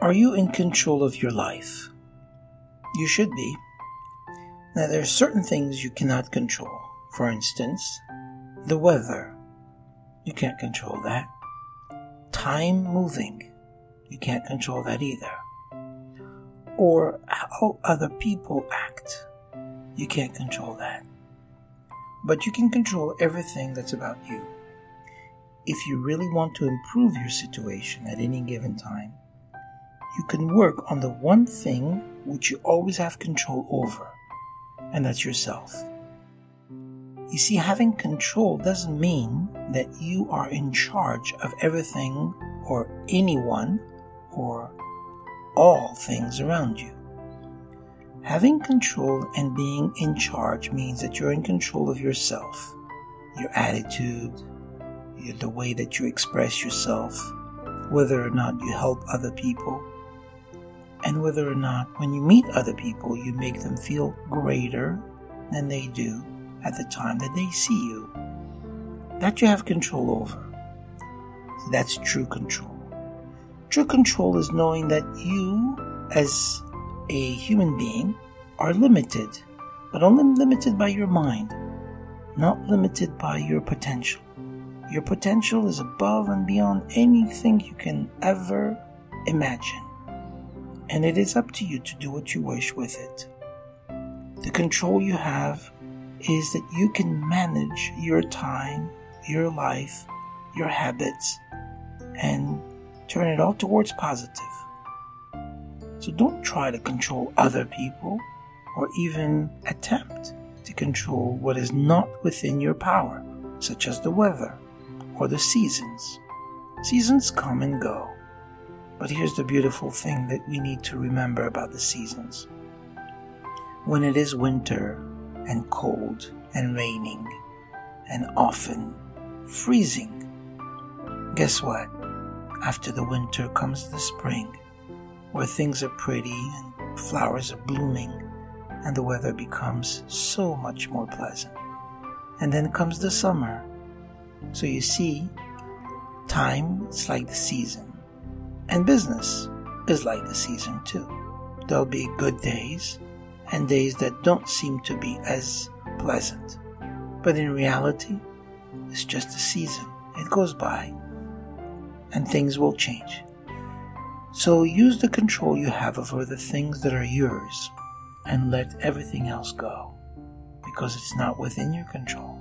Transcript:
Are you in control of your life? You should be. Now, there are certain things you cannot control. For instance, the weather. You can't control that. Time moving. You can't control that either. Or how other people act. You can't control that. But you can control everything that's about you. If you really want to improve your situation at any given time, you can work on the one thing which you always have control over, and that's yourself. You see, having control doesn't mean that you are in charge of everything or anyone or all things around you. Having control and being in charge means that you're in control of yourself, your attitude, the way that you express yourself, whether or not you help other people, and whether or not when you meet other people you make them feel greater than they do at the time that they see you. That you have control over. That's true control. True control is knowing that you, as a human being, are limited, but only limited by your mind, not limited by your potential. Your potential is above and beyond anything you can ever imagine and it is up to you to do what you wish with it. The control you have is that you can manage your time, your life, your habits, and turn it all towards positive. So don't try to control other people or even attempt to control what is not within your power, such as the weather or the seasons. Seasons come and go. But here's the beautiful thing that we need to remember about the seasons. When it is winter and cold and raining and often freezing, guess what? After the winter comes the spring, where things are pretty and flowers are blooming and the weather becomes so much more pleasant. And then comes the summer. So you see, time is like the season. And business is like the season too. There'll be good days and days that don't seem to be as pleasant. But in reality, it's just a season. It goes by and things will change. So use the control you have over the things that are yours and let everything else go because it's not within your control.